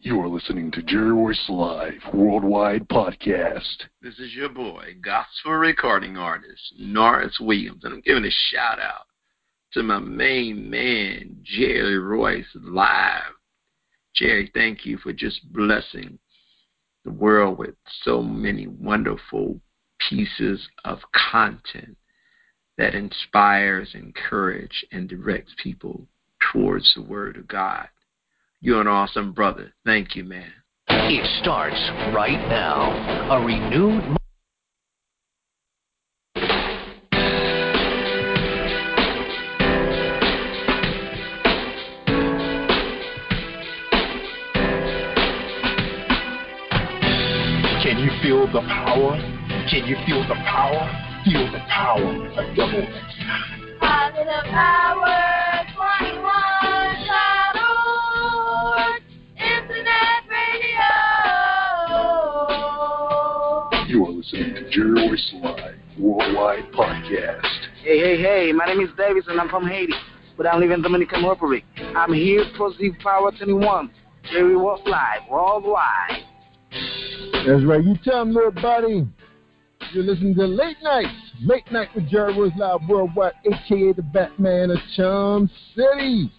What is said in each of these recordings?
You are listening to Jerry Royce Live Worldwide Podcast. This is your boy, gospel recording artist Norris Williams, and I'm giving a shout out to my main man, Jerry Royce Live. Jerry, thank you for just blessing the world with so many wonderful pieces of content that inspires, encourages, and directs people towards the Word of God. You're an awesome brother. Thank you, man. It starts right now. A renewed. Can you feel the power? Can you feel the power? Feel the power of double Positive Power Radio. You are listening to Jerry Royce Live Worldwide Podcast. Hey, hey, hey, my name is Davis and I'm from Haiti, but I live in Dominican Republic. I'm here for Positive Power 21. Jerry Royce Live Worldwide. That's right. You tell them, little buddy. You're listening to Late Nights. Late Night with Jerry Royce Live Worldwide, a.k.a. the Batman of Charm City.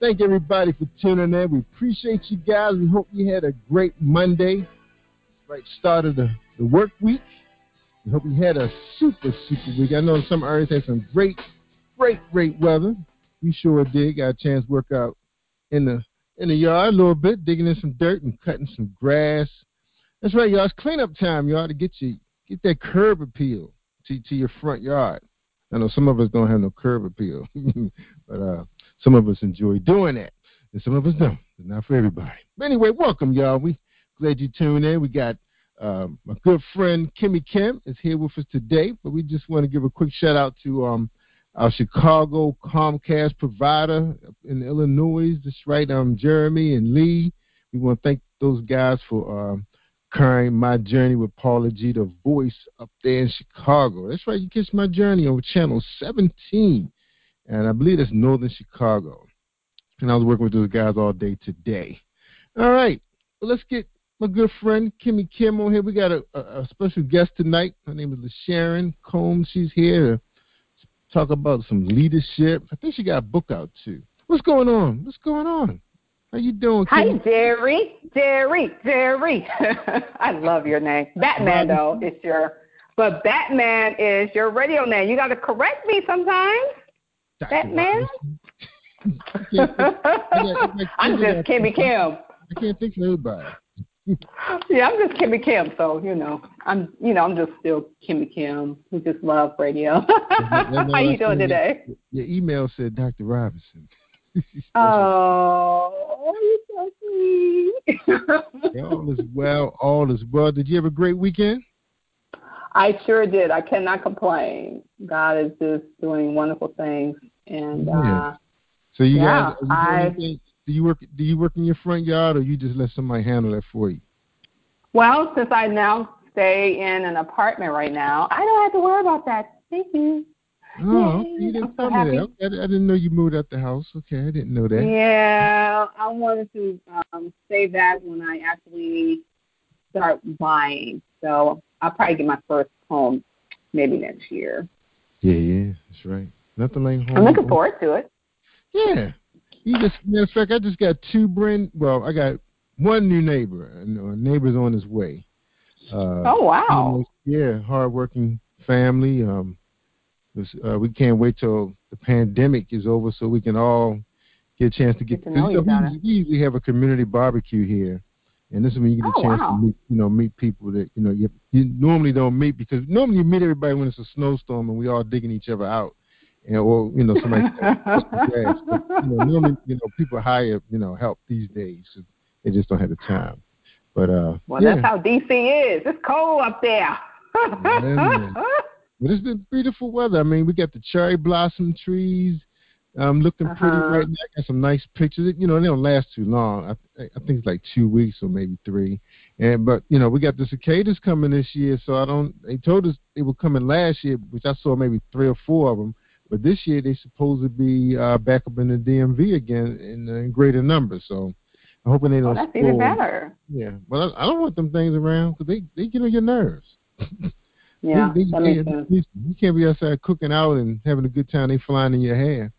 Thank everybody for tuning in. We appreciate you guys. We hope you had a great Monday. Right, start of the, the work week. We hope you had a super, super week. I know some areas had some great, great, great weather. We sure did. Got a chance to work out in the in the yard a little bit, digging in some dirt and cutting some grass. That's right, y'all. It's cleanup time, y'all, to get you get that curb appeal to to your front yard. I know some of us don't have no curb appeal, but uh, some of us enjoy doing that, and some of us don't. It's not for everybody. But anyway, welcome, y'all. We glad you tuned in. We got um, my good friend Kimmy Kim is here with us today, but we just want to give a quick shout out to um, our Chicago Comcast provider in Illinois. That's right, um, Jeremy and Lee. We want to thank those guys for um, carrying my journey with Paula G, the voice up there in Chicago. That's right, you catch my journey on channel 17, and I believe that's Northern Chicago. And I was working with those guys all day today. All right, well, let's get my good friend Kimmy Kim on here. We got a, a, special guest tonight. Her name is Sharon Combs. She's here to talk about some leadership. I think she got a book out too. What's going on? What's going on? How you doing? Hi, Kimmy? Jerry. Jerry. Jerry. I love your name. Batman, though, is your. But Batman is your radio name. You got to correct me sometimes. Batman. I'm just Kimmy Kim. I can't think of everybody. Yeah, I'm just Kimmy Kim, so you know, I'm you know, I'm just still Kimmy Kim who just love radio. How are you doing today? Your email said Dr. Robinson. Oh, you're so sweet. all is well. All is well. Did you have a great weekend? I sure did. I cannot complain. God is just doing wonderful things, and Yeah. uh, So you Yeah, guys, you I- anything- do you work? Do you work in your front yard, or you just let somebody handle it for you? well, since I now stay in an apartment right now, I don't have to worry about that. Thank you. Oh, Yay, you didn't I'm so tell me happy. that. I I didn't know you moved out the house. Okay, I didn't know that. Yeah, I wanted to um, say that when I actually start buying. So I'll probably get my first home maybe next year. Yeah, yeah, that's right. Nothing like home. I'm looking forward to it. Yeah. You just matter of fact, I just got two brand. Well, I got one new neighbor. and A neighbor's on his way. Uh, Oh, wow. Yeah, hardworking family. Um, this, uh, we can't wait till the pandemic is over so we can all get a chance to get. Get to know 'cause, you know, we, we usually have a community barbecue here, and this is when you get a Oh, chance wow. to meet, you know, meet people that you know you, you normally don't meet because normally you meet everybody when it's a snowstorm and we all digging each other out, and or you know somebody. you know, normally, you know, people hire you know help these days. They just don't have the time. But uh, well, yeah. that's how DC is. It's cold up there. yeah, but it's been beautiful weather. I mean, we got the cherry blossom trees um, looking Uh-huh. pretty right now. Got some nice pictures. You know, they don't last too long. I, I think it's like two weeks or maybe three. And but you know, we got the cicadas coming this year. So I don't. They told us they were coming last year, which I saw maybe three or four of them. But this year they're supposed to be uh, back up in the DMV again in, in greater numbers. So I'm hoping they Oh, don't. that's even better. Yeah, well, I, I don't want them things around because they they get on your nerves. Yeah, They- they- that makes they- sense. You can't be outside cooking out and having a good time. They flying in your hair.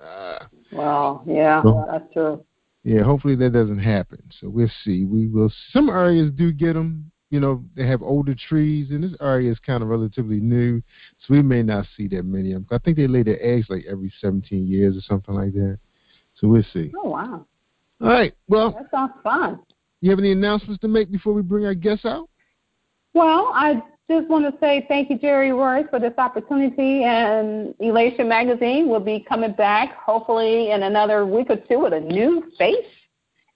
Uh, Well, yeah, So- that's true. yeah, hopefully that doesn't happen. So we'll see. We will. Some areas do get them. You know, they have older trees, and this area is kind of relatively new, so we may not see that many of them. I think they lay their eggs like every 17 years or something like that. So we'll see. Oh wow, All right. Well, that sounds fun. you have any announcements to make before we bring our guests out? Well, I just want to say thank you, Jerry Royce, for this opportunity. And Elation Magazine will be coming back hopefully in another week or two with a new face.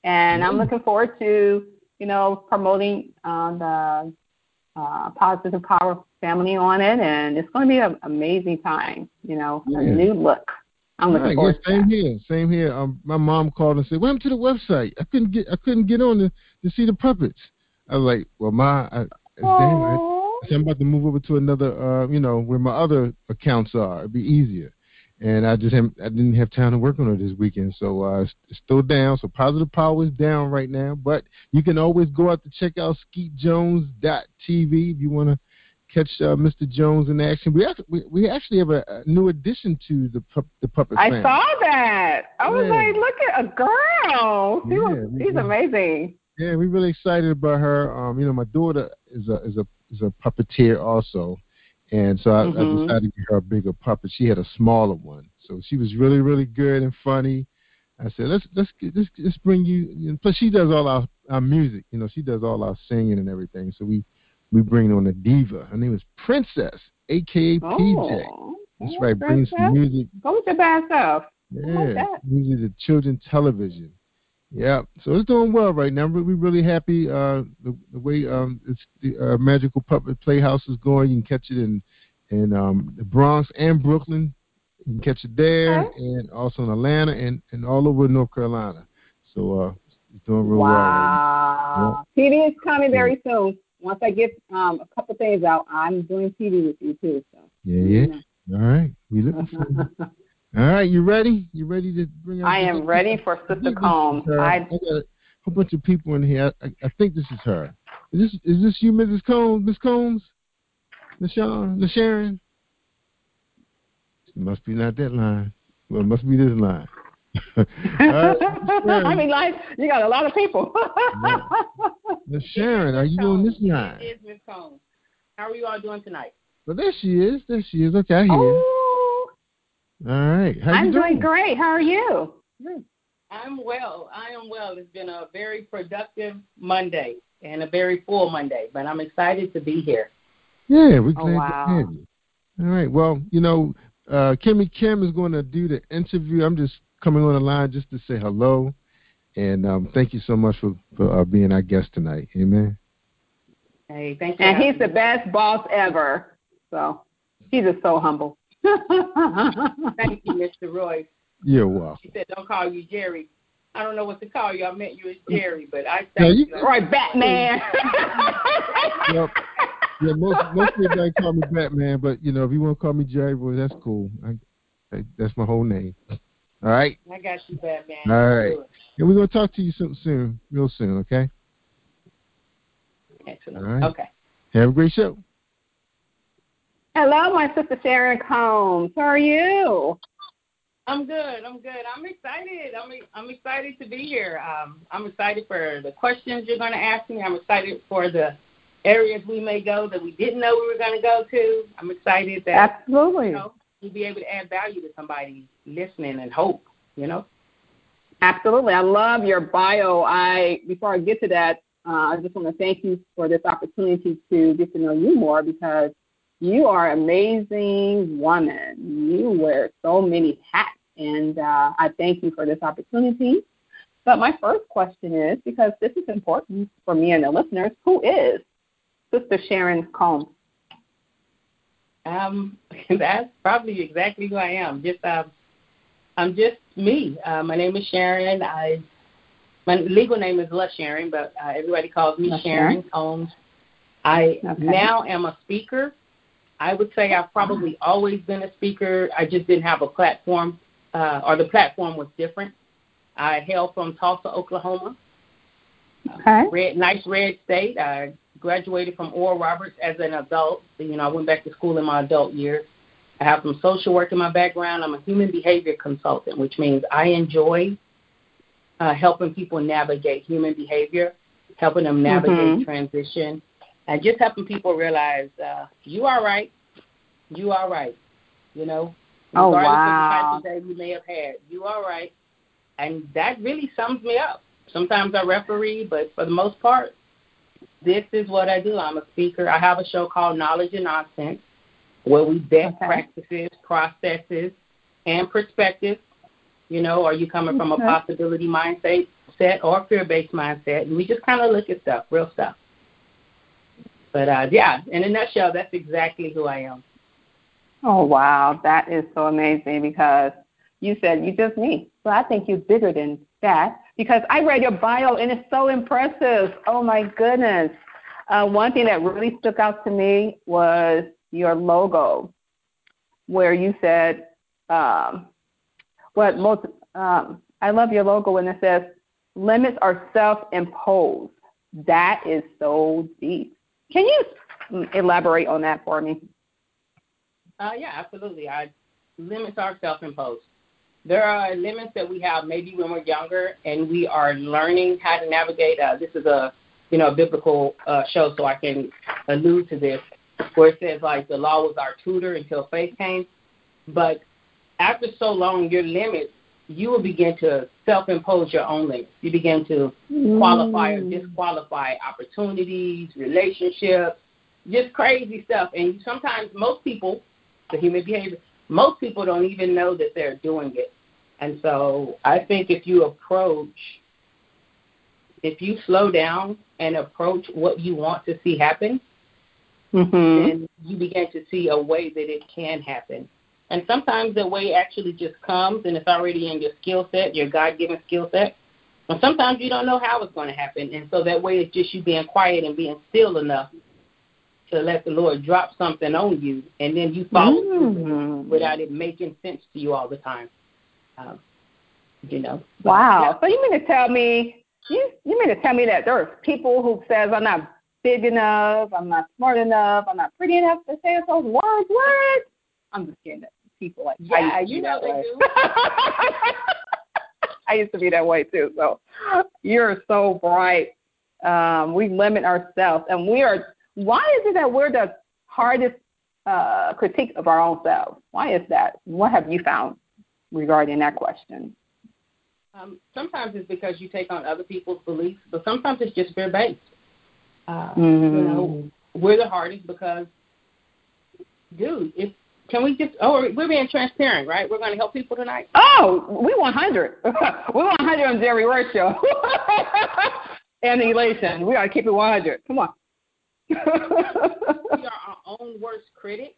And I'm looking forward to, you know, promoting uh, the uh, Positive Power family on it. And it's going to be an amazing time, you know, a new look. I'm looking right, forward yeah, same here. Same here. Um, my mom called and said, "What happened to the website? I couldn't get I couldn't get on to, to see the puppets." I was like, "Well, my I, damn, I, I said, I'm about to move over to another, uh, you know, where my other accounts are. It'd be easier." And I just haven't, I didn't have time to work on it this weekend, so uh, it's, still down. So Positive Power is down right now, but you can always go out to check out SkeetJones.tv if you want to catch uh, Mr. Jones in action. We actually, we, we actually have a, a new addition to the pup, the puppet I family. saw that. I was Yeah. like, look at a girl. She was, Yeah, we- she's we- amazing. Yeah, we're really excited about her. Um, you know, my daughter is a is a is a puppeteer also, and so I, I Mhm. decided to get her a bigger puppet. She had a smaller one, so she was really really good and funny. I said, let's let's let's let's bring you. know, plus, she does all our our music. You know, she does all our singing and everything. So we we bring on a diva. Her name is Princess, aka PJ. Oh, That's right. Bring some Princess. music. Go with your bad self. Yeah, music to children's television. Yeah, so it's doing well right now. We're really happy. Uh, the, the way um, it's the uh, Magical Puppet Playhouse is going. You can catch it in in um, the Bronx and Brooklyn. You can catch it there, and also in Atlanta and, and all over North Carolina. So uh, it's doing real well. Wow. TV is coming very soon. Once I get um, a couple things out, I'm doing TV with you too. So. Yeah, yeah. All right, we forward. All right, you ready? You ready to bring? out I this- am ready for I Sister think this is Combs. I I got a whole bunch of people in here. I, I think this is her. Is this is this you, Mrs. Combs? Miss Combs? LaShawn? Sharon? It must be not that line. Well, it must be this line. All right, I mean, like you got a lot of people. Miss Sharon, are you on this line? It is Miss Combs. How are you all doing tonight? Well, there she is. There she is. Okay, I hear. Oh, All right. How I'm you doing great. How are you? I'm well. I am well. It's been a very productive Monday and a very full Monday, but I'm excited to be here. Yeah, we're Oh, glad wow. to have you. All right. Well, you know, uh, Kimmy Kim is going to do the interview. I'm just coming on the line just to say hello, and um, thank you so much for for uh, being our guest tonight. Amen. Hey, thank you. And he's the best boss ever. So he's just so humble. Thank you, Mr. Roy. You're welcome. She said, "Don't call you Jerry." I don't know what to call you. I meant you as Jerry, but I Yeah, you- you. Right, Batman. Yep. Yeah, most most everybody call me Batman, but you know, if you want to call me Jerry Boy, that's cool. I, I, that's my whole name. All right. I got you, Batman. All right. And we're gonna talk to you soon, soon real soon. Okay. Excellent. All right. Okay. Have a great show. Hello, my sister Sharon Combs. How are you? I'm good. I'm good. I'm excited. I'm I'm excited to be here. Um, I'm excited for the questions you're going to ask me. I'm excited for the areas we may go that we didn't know we were going to go to. I'm excited that Absolutely. you know we'll be able to add value to somebody listening and hope. You know. Absolutely. I love your bio. I before I get to that, uh, I just want to thank you for this opportunity to get to know you more because You are an amazing woman. You wear so many hats, and uh, I thank you for this opportunity. But my first question is because this is important for me and the listeners who is Sister Sharon Combs? Um, that's probably exactly who I am. Just uh, I'm just me. Uh, my name is Sharon. I my legal name is La Sharon, but uh, everybody calls me Sharon Sharon. Combs. I Okay. now am a speaker. I would say I've probably always been a speaker. I just didn't have a platform, uh, or the platform was different. I hail from Tulsa, Oklahoma. Okay. Red, nice red state. I graduated from Oral Roberts as an adult. You know, I went back to school in my adult years. I have some social work in my background. I'm a human behavior consultant, which means I enjoy uh, helping people navigate human behavior, helping them navigate Mhm. transition, and just helping people realize uh, you are right, you are right. You know, Oh, regardless wow. of the day you may have had, you are right, and that really sums me up. Sometimes I referee, but for the most part, this is what I do. I'm a speaker. I have a show called Knowledge and Nonsense where we best Okay. practices, processes, and perspectives. You know, are you coming from a possibility mindset set or fear based mindset? And we just kind of look at stuff, real stuff. But uh, yeah, in a nutshell, that's exactly who I am. Oh wow, that is so amazing because you said you just me. So I think you're bigger than that because I read your bio and it's so impressive. Oh my goodness. Uh, one thing that really stuck out to me was your logo, where you said, um, "What most um, I love your logo when it says limits are self-imposed." That is so deep. Can you elaborate on that for me? Uh, yeah, absolutely. I limits are self-imposed. There are limits that we have maybe when we're younger and we are learning how to navigate. Uh, this is a you know a biblical uh, show, so I can allude to this, where it says like the law was our tutor until faith came. But after so long, your limits, you will begin to self-impose your own limits. You begin to qualify or disqualify opportunities, relationships, just crazy stuff. And sometimes most people, the human behavior, most people don't even know that they're doing it. And so I think if you approach, if you slow down and approach what you want to see happen, Mm-hmm. then you begin to see a way that it can happen. And sometimes the way actually just comes and it's already in your skill set, your God given skill set. And sometimes you don't know how it's going to happen. And so that way it's just you being quiet and being still enough to let the Lord drop something on you and then you follow through Mm. without it making sense to you all the time. Um, you know. Wow. So you mean to tell me you you mean to tell me that there are people who says I'm not big enough, I'm not smart enough, I'm not pretty enough to say those words? What? I'm just kidding. People like I Yeah, used to you be know that they way. do. I used to be that way too. So you're so bright. Um, we limit ourselves, and we are. Why is it that we're the hardest uh, critique of our own selves? Why is that? What have you found regarding that question? Um, sometimes it's because you take on other people's beliefs, but sometimes it's just fear based. Uh, You Mm. know, we're the hardest because, dude, if can we just? Oh, we're being transparent, right? We're going to help people tonight. Oh, we want 100. we want 100 on Jerry Roy show. and elation. We got to keep it 100. Come on. we are our own worst critic.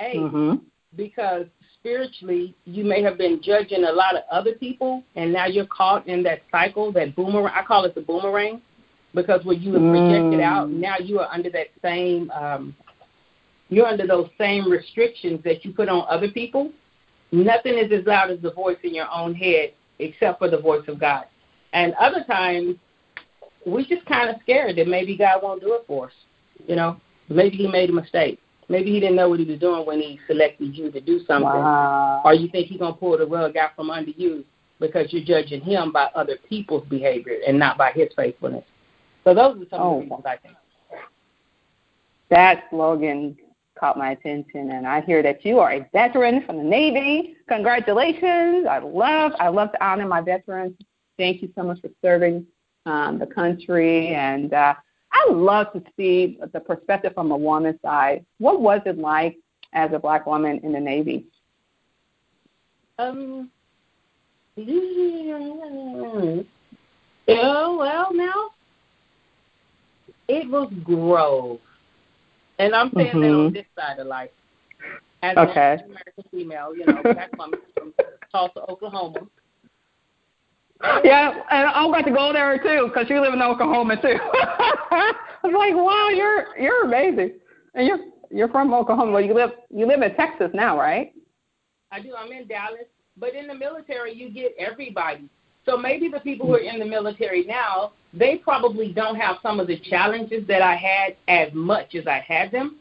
A, Mhm. because spiritually you may have been judging a lot of other people, and now you're caught in that cycle, that boomerang. I call it the boomerang, because when you have projected Mm. out, now you are under that same. Um, you're under those same restrictions that you put on other people. Nothing is as loud as the voice in your own head, except for the voice of God. And other times, we're just kind of scared that maybe God won't do it for us. You know, maybe He made a mistake. Maybe He didn't know what He was doing when He selected you to do something. Wow. Or you think He's gonna pull the rug out from under you because you're judging Him by other people's behavior and not by His faithfulness. So those are some Oh. of the oh. reasons I think. That slogan caught my attention, and I hear that you are a veteran from the Navy. Congratulations! I love I love to honor my veterans. Thank you so much for serving um, the country. And uh, I love to see the perspective from a woman's side. What was it like as a black woman in the Navy? Um. Well, now it was growth, and I'm saying mm-hmm. that on this side of life. As okay. an American female, you know, black woman from Tulsa, Oklahoma. Yeah, and I'm about to go there too because you live in Oklahoma too. I was like, wow, you're you're amazing, and you're you're from Oklahoma. Well, you live you live in Texas now, right? I do. I'm in Dallas, but in the military, you get everybody. So maybe the people who are in the military now, they probably don't have some of the challenges that I had as much as I had them.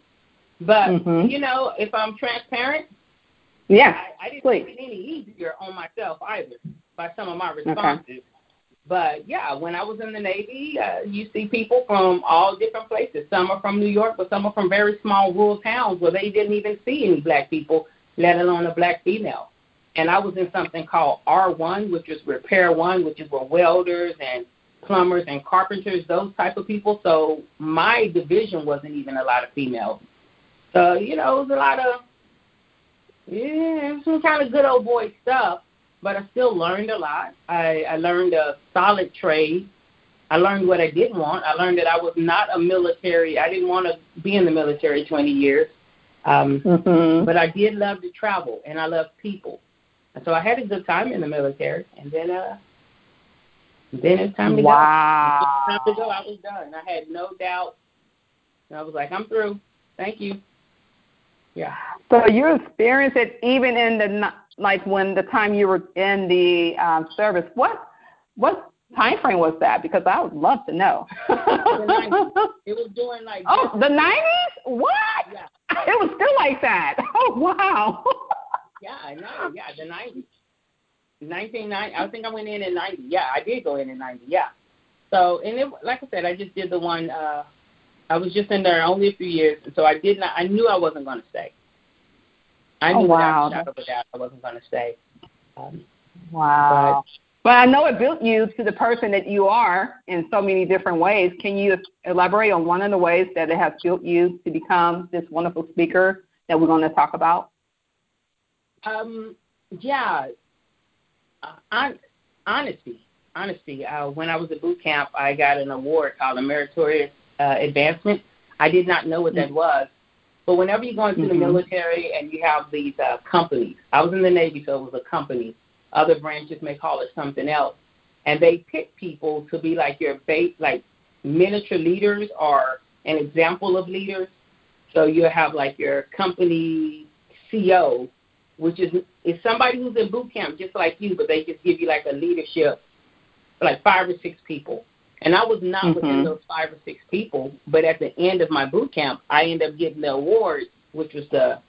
But mm-hmm. you know, if I'm transparent, yeah, I, I didn't please. make it any easier on myself either by some of my responses. Okay. But yeah, when I was in the Navy, uh, you see people from all different places. Some are from New York, but some are from very small rural towns where they didn't even see any black people, let alone a black female. And I was in something called R1, which is Repair One, which is where welders and plumbers and carpenters, those type of people. So my division wasn't even a lot of females. So you know, it was a lot of yeah, some kind of good old boy stuff but I still learned a lot. I, I learned a solid trade. I learned what I didn't want. I learned that I was not a military. I didn't want to be in the military 20 years. Um, mm-hmm. But I did love to travel, and I love people. And so I had a good time in the military, and then uh, then it's time to wow. go. Time to go. I was done. I had no doubt. And I was like, I'm through. Thank you. Yeah. So you experienced it even in the like when the time you were in the um, service. What what time frame was that? Because I would love to know. the 90s. It was doing like oh the nineties. What? Yeah. It was still like that. Oh wow. Yeah, I know. Yeah, the nineties. Nineteen ninety. I think I went in in ninety. Yeah, I did go in in ninety. Yeah. So and it, like I said, I just did the one. uh I was just in there only a few years, and so I did not. I knew I wasn't going to stay. I knew oh, wow. without a shadow doubt I wasn't going to stay. Um, wow. But, but I know it built you to the person that you are in so many different ways. Can you elaborate on one of the ways that it has built you to become this wonderful speaker that we're going to talk about? Um, yeah. Uh, on, honesty. Honesty. Uh, when I was at boot camp, I got an award called a Meritorious uh, Advancement. I did not know what that mm-hmm. was but whenever you go into mm-hmm. the military and you have these uh, companies, I was in the Navy, so it was a company. Other branches may call it something else, and they pick people to be like your base, like miniature leaders or an example of leaders. So you have like your company CEO, which is is somebody who's in boot camp just like you, but they just give you like a leadership, like five or six people. And I was not mm-hmm. within those five or six people, but at the end of my boot camp, I ended up getting the award, which was the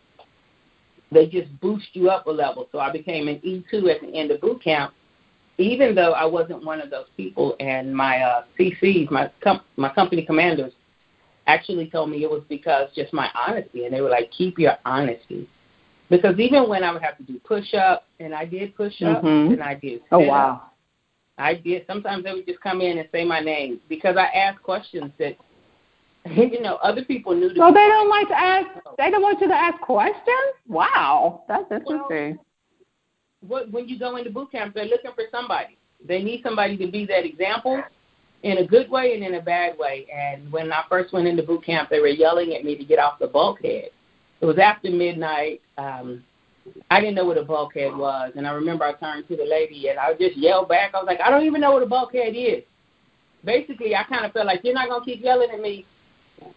they just boost you up a level. So I became an E2 at the end of boot camp, even though I wasn't one of those people. And my uh, CCs, my com- my company commanders, actually told me it was because just my honesty, and they were like, "Keep your honesty." Because even when I would have to do push-ups, and I did push-ups, mm-hmm. and I did. Oh wow! I did. Sometimes they would just come in and say my name because I asked questions that you know other people knew. So they don't like to ask. They don't want you to ask questions. Wow, that's interesting. Well, when you go into boot camp, they're looking for somebody. They need somebody to be that example in a good way and in a bad way. And when I first went into boot camp, they were yelling at me to get off the bulkhead. It was after midnight. Um, I didn't know what a bulkhead was, and I remember I turned to the lady and I just yelled back. I was like, I don't even know what a bulkhead is. Basically, I kind of felt like you're not gonna keep yelling at me.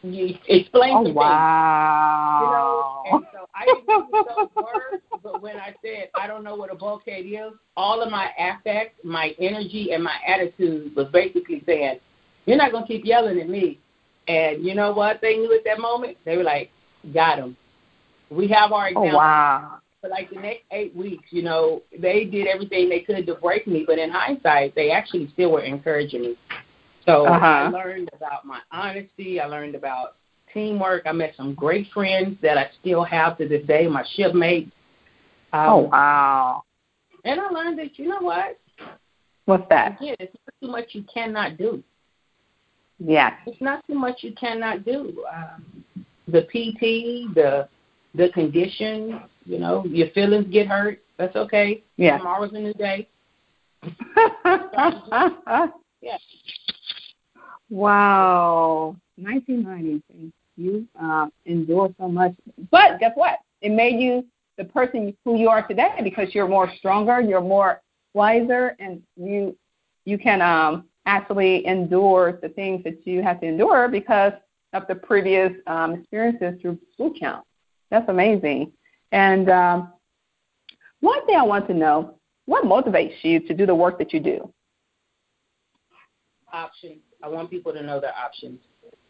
You explain oh, to wow. me. You know, and so I didn't use those words, but when I said I don't know what a bulkhead is, all of my affect, my energy, and my attitude was basically saying, "You're not gonna keep yelling at me." And you know what they knew at that moment? They were like, "Got him." We have our example. Oh, wow for like the next eight weeks, you know, they did everything they could to break me, but in hindsight, they actually still were encouraging me. So uh-huh. I learned about my honesty. I learned about teamwork. I met some great friends that I still have to this day, my shipmates. Um, oh wow! And I learned that you know what? What's that? Again, it's not too much you cannot do. Yeah. It's not too much you cannot do. Um, the PT, the the condition, you know, your feelings get hurt. That's okay. Yeah. Tomorrow's a new day. yeah. Wow. 1990. You um, endured so much. But guess what? It made you the person who you are today because you're more stronger, you're more wiser, and you you can um, actually endure the things that you have to endure because of the previous um, experiences through school count. That's amazing. And um, one thing I want to know, what motivates you to do the work that you do? Options. I want people to know their options.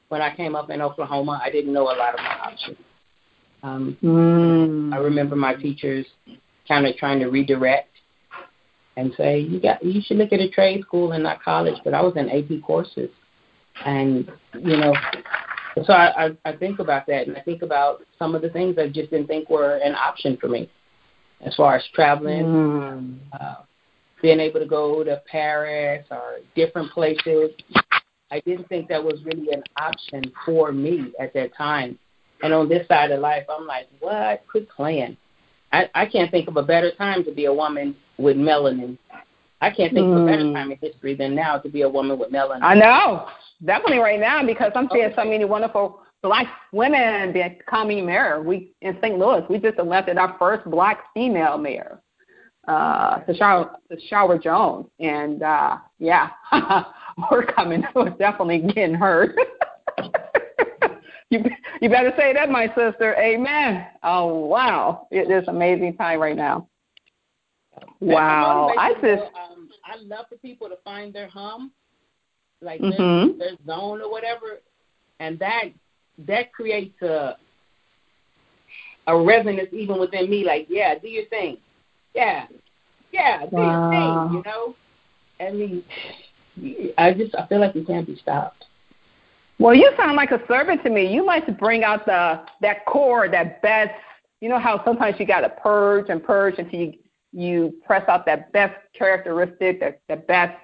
When I came up in Oklahoma, I didn't know a lot of my options. Um, mm. I remember my teachers kind of trying to redirect and say you got you should look at a trade school and not college. But I was in AP courses, and you know, so I, I I think about that and I think about some of the things I just didn't think were an option for me, as far as traveling, mm. uh, being able to go to Paris or different places. I didn't think that was really an option for me at that time. And on this side of life, I'm like, what? Quit playing. I, I can't think of a better time to be a woman with melanin. I can't think mm. of a better time in history than now to be a woman with melanin. I know. Definitely right now because I'm seeing okay. so many wonderful black women becoming mayor. We in St. Louis, we just elected our first black female mayor, uh, Tishaura, Tishaura Jones, and uh, yeah, we're coming. We're definitely getting hurt. you you better say that, my sister. Amen. Oh wow, it is amazing time right now. Wow, I just um, I love for people to find their hum, like mm-hmm. their, their zone or whatever, and that that creates a a resonance even within me. Like, yeah, do your thing. Yeah, yeah, do wow. your thing. You know, I mean, I just I feel like you can't be stopped. Well, you sound like a servant to me. You like to bring out the that core, that best. You know how sometimes you got to purge and purge until you you press out that best characteristic, that the best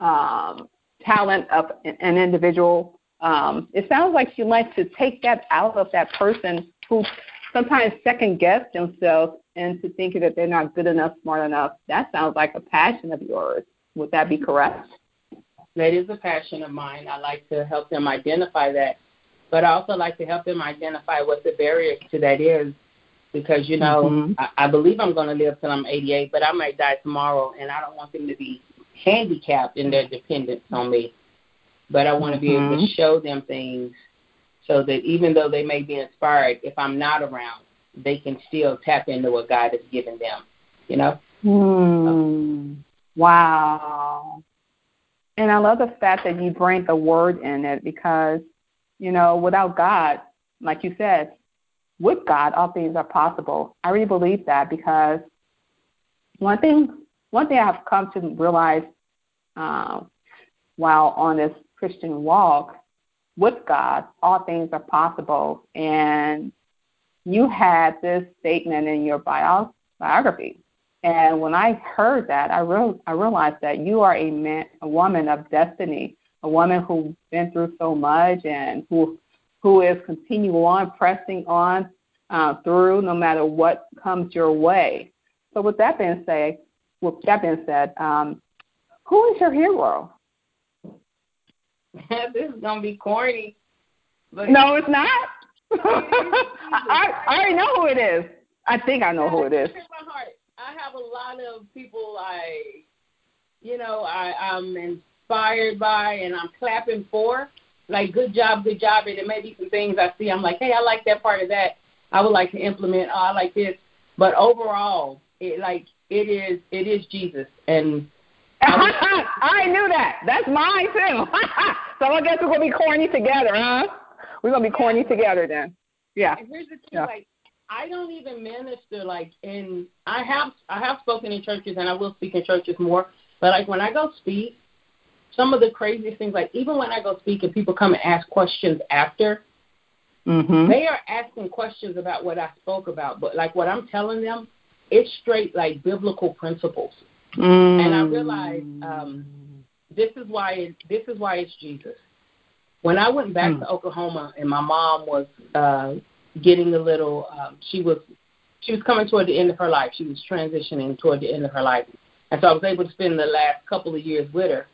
um, talent of an individual. Um, it sounds like you like to take that out of that person who sometimes second guess themselves into thinking that they're not good enough, smart enough. That sounds like a passion of yours. Would that be correct? That is a passion of mine. I like to help them identify that. But I also like to help them identify what the barrier to that is. Because, you know, mm-hmm. I, I believe I'm going to live till I'm 88, but I might die tomorrow, and I don't want them to be handicapped in their dependence on me. But I want to be mm-hmm. able to show them things so that even though they may be inspired, if I'm not around, they can still tap into what God has given them, you know? Mm. Wow. And I love the fact that you bring the word in it because, you know, without God, like you said, with God, all things are possible. I really believe that because one thing, one thing I've come to realize uh, while on this Christian walk with God, all things are possible. And you had this statement in your bio, biography and when I heard that, I, real, I realized that you are a man, a woman of destiny, a woman who's been through so much and who who is continuing on, pressing on uh, through no matter what comes your way. So with that being said, with that being said, um, who is your hero? this is gonna be corny. But no, it's not. I, I already know who it is. I think I know who it is. I have a lot of people I, you know, I, I'm inspired by and I'm clapping for. Like, good job, good job. And there may be some things I see. I'm like, hey, I like that part of that. I would like to implement. Oh, I like this. But overall, it like it is it is Jesus and. I, knew that. That's mine too. so I guess we're gonna be corny together, huh? We're gonna be corny together then. Yeah. And here's the thing, yeah. like I don't even minister like in I have I have spoken in churches and I will speak in churches more. But like when I go speak, some of the craziest things like even when I go speak and people come and ask questions after, mm-hmm. they are asking questions about what I spoke about. But like what I'm telling them, it's straight like biblical principles. Mm. And I realized um, this is why it, this is why it's Jesus. when I went back Mm. to Oklahoma and my mom was uh getting a little um she was she was coming toward the end of her life. She was transitioning toward the end of her life. And so I was able to spend the last couple of years with her.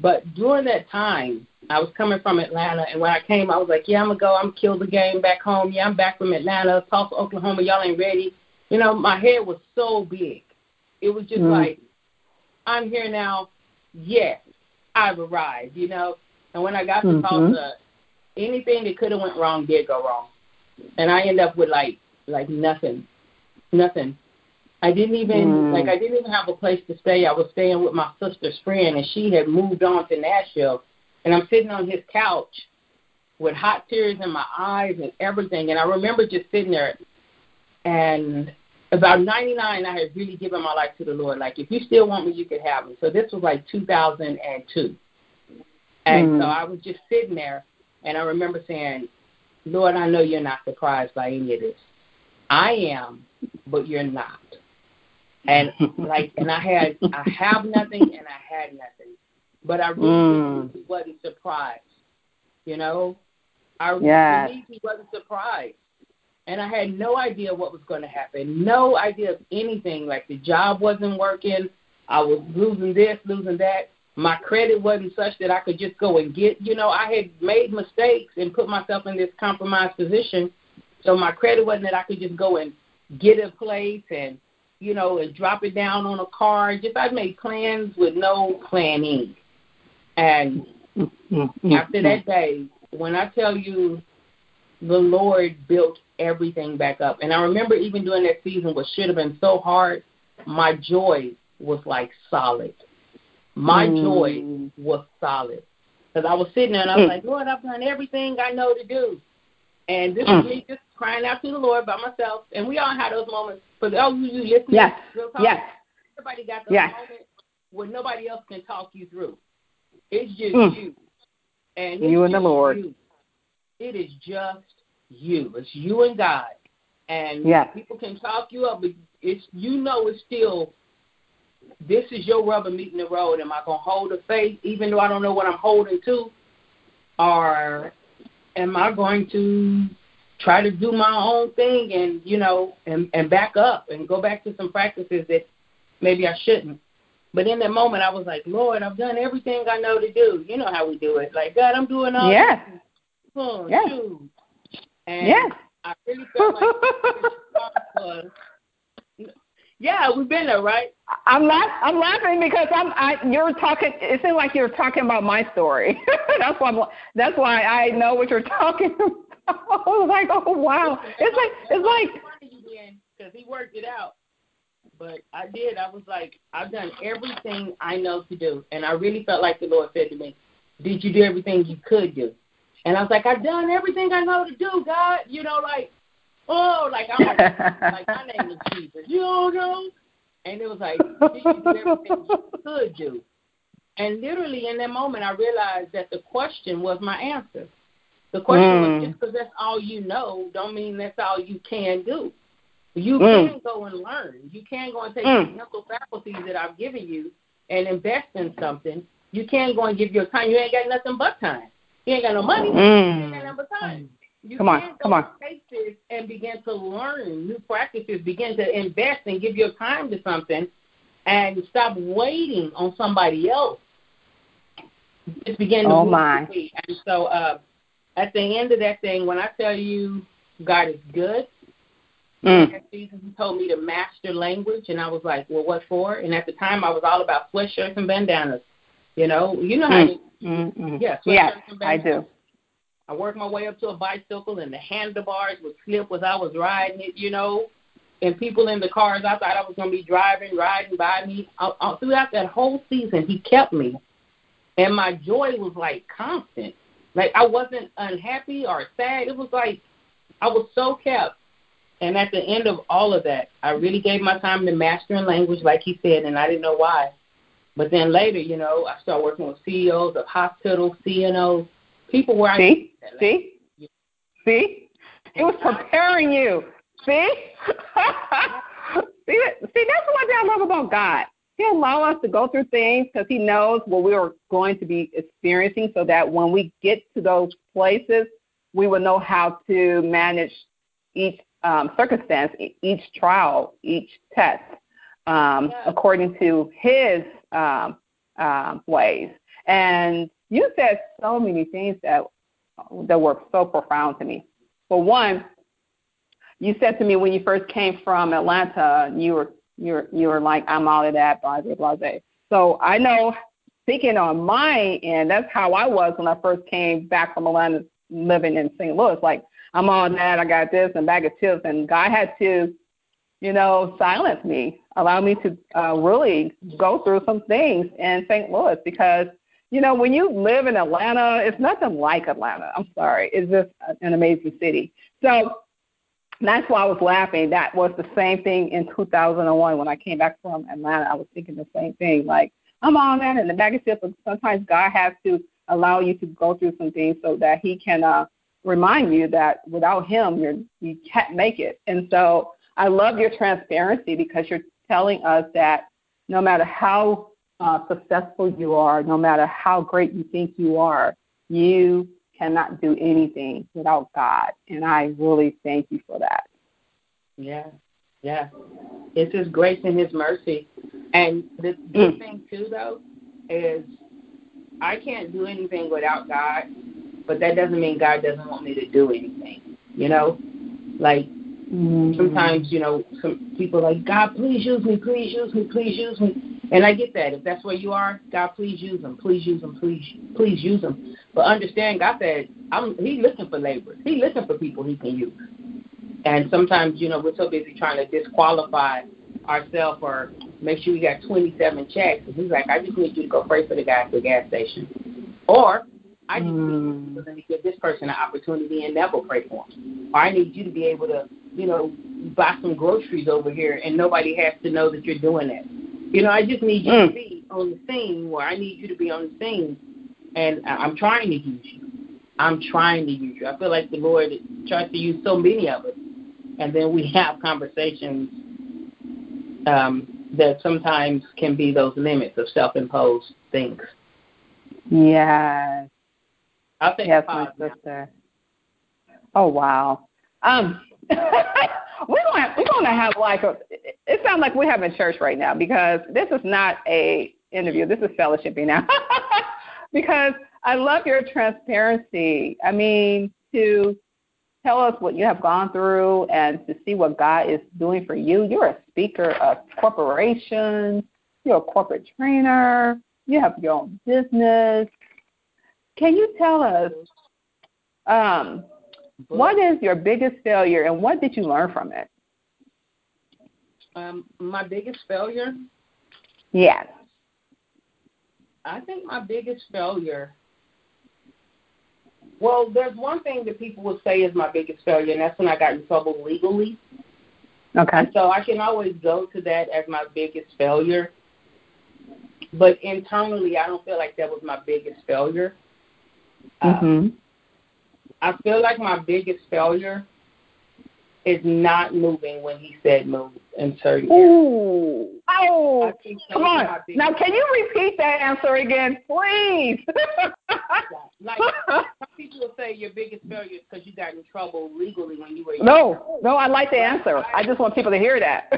But during that time, I was coming from Atlanta, and when I came, I was like, "Yeah, I'm gonna go. I'm gonna kill the game back home. Yeah, I'm back from Atlanta, Tulsa, Oklahoma. Y'all ain't ready." You know, my head was so big. It was just Mm. like, "I'm here now. Yes, I've arrived." You know. And when I got to Mhm. Tulsa, anything that could have went wrong did go wrong, and I end up with like like nothing, nothing. I didn't even Mm. like I didn't even have a place to stay. I was staying with my sister's friend, and she had moved on to Nashville, and I'm sitting on his couch with hot tears in my eyes and everything. And I remember just sitting there, and about 99, I had really given my life to the Lord. Like, if you still want me, you could have me. So this was like 2002, and Mm. so I was just sitting there, and I remember saying, "Lord, I know you're not surprised by any of this. I am, but you're not." and like and I had I have nothing and I had nothing. But I really Mm. wasn't surprised. You know? I Yes. believe wasn't surprised. And I had no idea what was gonna happen. No idea of anything. Like the job wasn't working. I was losing this, losing that. My credit wasn't such that I could just go and get you know, I had made mistakes and put myself in this compromised position. So my credit wasn't that I could just go and get a place and you know, and drop it down on a card. Just I made plans with no planning. And mm-hmm. after that day, when I tell you the Lord built everything back up. And I remember even during that season what should have been so hard, my joy was like solid. My Mm. joy was solid. Because I was sitting there and I was Mm. like, Lord, I've done everything I know to do. And this Mm. is me just crying out to the Lord by myself. And we all had those moments. For those of you, listening? Yes. Real talk? Yes. Everybody got those Yes. moments where nobody else can talk you through. It's just Mm. you. And You and the Lord. you. It is just you. It's you and God. And Yes. people can talk you up, but it's you know it's still this is your rubber meeting the road. Am I gonna hold the faith even though I don't know what I'm holding to? Or am I going to try to do my own thing and, you know, and, and back up and go back to some practices that maybe I shouldn't. But in that moment I was like, Lord, I've done everything I know to do. You know how we do it. Like, God, I'm doing all yeah. this. Oh, Yes. shoot. And Yes. I really felt like was Yeah, we've been there, right? I'm laugh I'm laughing because I'm I you're talking it seems like you're talking about my story. that's why I'm, that's why I know what you're talking about. I was like, oh wow. It's like it's like because he worked it out. But I did. I was like, I've done everything I know to do, and I really felt like the Lord said to me, "Did you do everything you could do?" And I was like, I've done everything I know to do, God. You know, like, oh, like I'm like my name is Jesus. You don't know. And it was like, did you do everything you could do? And literally in that moment, I realized that the question was my answer. The question Mm. was just because that's all you know, don't mean that's all you can do. You Mm. can go and learn. You can go and take Mm. the mental faculties that I've given you and invest in something. You can go and give your time. You ain't got nothing but time. You ain't got no money. Mm. You ain't got nothing but time. You Come on, come on. and take and begin to learn new practices, begin to invest and give your time to something and stop waiting on somebody else. Just begin to Oh, my. And so uh, at the end of that thing, when I tell you God is good, Mm. season he told me to master language and I was like, Well what for? And at the time I was all about sweatshirts and bandanas. You know, you know how Mm. you Mm. Mm. yeah, and I do. I worked my way up to a bicycle, and the handlebars would slip as I was riding it, you know. And people in the cars, I thought I was going to be driving, riding by me. Uh, uh, throughout that whole season, he kept me, and my joy was like constant. Like I wasn't unhappy or sad. It was like I was so kept. And at the end of all of that, I really gave my time to mastering language, like he said, and I didn't know why. But then later, you know, I started working with CEOs of hospitals, CNOs, people where I See? See? See? It was preparing you. See? see, see, that's one thing I love about God. He'll allow us to go through things because He knows what we are going to be experiencing, so that when we get to those places, we will know how to manage each um, circumstance, each trial, each test, um, according to His um, um, ways. And you said so many things that that were so profound to me. For one, you said to me when you first came from Atlanta, you were you were you were like, I'm all of that, blah blah. So I know speaking on my end, that's how I was when I first came back from Atlanta living in St. Louis. Like I'm on that, I got this and bag of chips and God had to, you know, silence me, allow me to uh really go through some things in St. Louis because you know, when you live in Atlanta, it's nothing like Atlanta. I'm sorry. It's just an amazing city. So that's why I was laughing. That was the same thing in 2001 when I came back from Atlanta. I was thinking the same thing. Like, I'm on that in the chips, but sometimes God has to allow you to go through some things so that He can uh, remind you that without Him, you're, you can't make it. And so I love your transparency because you're telling us that no matter how uh, successful you are, no matter how great you think you are, you cannot do anything without God. And I really thank you for that. Yeah, yeah. It's His grace and His mercy. And the Mm. good thing too, though, is I can't do anything without God, but that doesn't mean God doesn't want me to do anything. You know, like Mm-hmm. sometimes you know some people like God, please use me, please use me, please use me, and I get that. If that's where you are, God, please use them, please use them, please, please use them. But understand, God said, I'm. He looking for laborers. He looking for people He can use. And sometimes, you know, we're so busy trying to disqualify ourselves or make sure we got 27 checks. And he's like, I just need you to go pray for the guy at the gas station. Or I just need you to give this person an opportunity and never pray for him. Or I need you to be able to, you know, buy some groceries over here and nobody has to know that you're doing that. You know, I just need you to be on the scene where I need you to be on the scene. And I'm trying to use you. I'm trying to use you. I feel like the Lord tries to use so many of us. And then we have conversations um, that sometimes can be those limits of self-imposed things. Yes. I'll take yes, my pause now. sister. Oh wow. Um, we're gonna we're gonna have like a. It sounds like we're having church right now because this is not a interview. This is fellowshipping now. because I love your transparency. I mean, to tell us what you have gone through and to see what God is doing for you. You're a speaker of corporations. You're a corporate trainer. You have your own business. Can you tell us um, what is your biggest failure and what did you learn from it? Um, my biggest failure, Yes. I think my biggest failure. Well, there's one thing that people will say is my biggest failure, and that's when I got in trouble legally. Okay. And so I can always go to that as my biggest failure. But internally, I don't feel like that was my biggest failure. Uh, hmm I feel like my biggest failure is not moving when he said move in certain areas. Ooh. Oh. Come on. Now, can you repeat that answer again, please? Like some people will say your biggest failure is because you got in trouble legally when you were young. no, no, I like the answer. I just want people to hear that.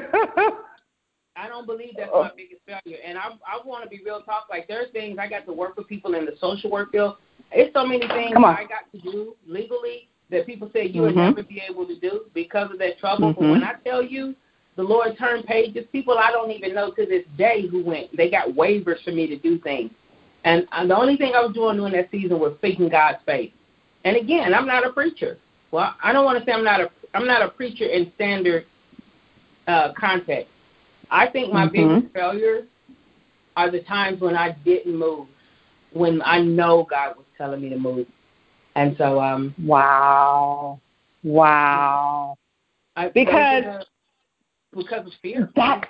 I don't believe that's Oh. my biggest failure. And I I want to be real talk. Like there are things I got to work with people in the social work field. It's so many things. I got to do legally that people say you would Mhm. never be able to do because of that trouble. But Mhm. when I tell you the Lord turned pages, people I don't even know to this day who went. They got waivers for me to do things. And the only thing I was doing during that season was seeking God's face. And again, I'm not a preacher. Well, I don't want to say I'm not a I'm not a preacher in standard uh, context. I think my Mhm. biggest failures are the times when I didn't move, when I know God was telling me to move. And so, um, wow. Wow. I, Because- those are because of fear. That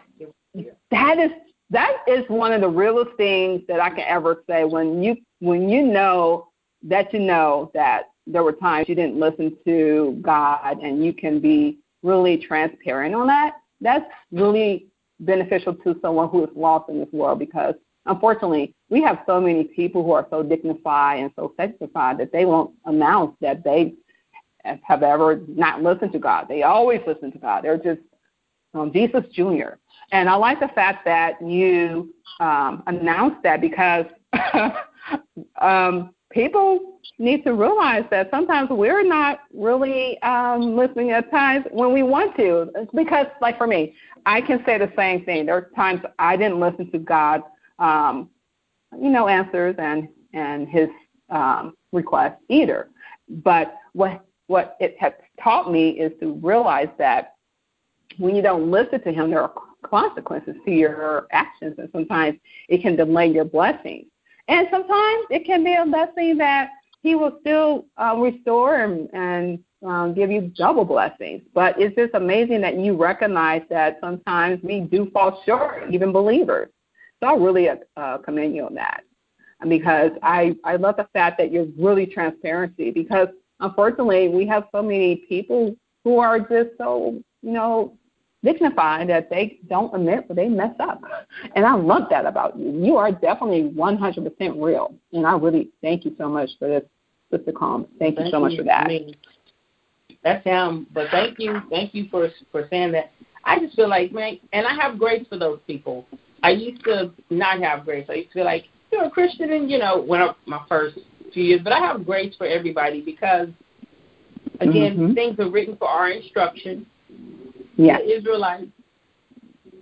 that is that is one of the realest things that I can ever say when you when you know that you know that there were times you didn't listen to God and you can be really transparent on that. That's really beneficial to someone who is lost in this world because unfortunately we have so many people who are so dignified and so sanctified that they won't announce that they have ever not listened to God. They always listen to God. They're just um, Jesus Jr. And I like the fact that you um, announced that because um, people need to realize that sometimes we're not really um, listening at times when we want to. Because, like for me, I can say the same thing. There are times I didn't listen to God, um, you know, answers and and His um, requests either. But what what it has taught me is to realize that when you don't listen to Him, there are consequences to your actions, and sometimes it can delay your blessings. And sometimes it can be a blessing that He will still uh, restore and, and um, give you double blessings. But it's just amazing that you recognize that sometimes we do fall short, even believers. So I really uh, commend you on that because I, I love the fact that you're really transparency because unfortunately we have so many people who are just so, you know, dignified that they don't admit when they mess up. And I love that about you. You are definitely 100% real. And I really thank you so much for this, Sister Calm. Thank, thank you so much for that. That's him. But thank you, thank you for for saying that. I just feel like, man, and I have grace for those people. I used to not have grace. I used to feel like you're a Christian, and you know, when I, my first few years. But I have grace for everybody because, again, mm-hmm. things are written for our instruction yeah. the Israelites.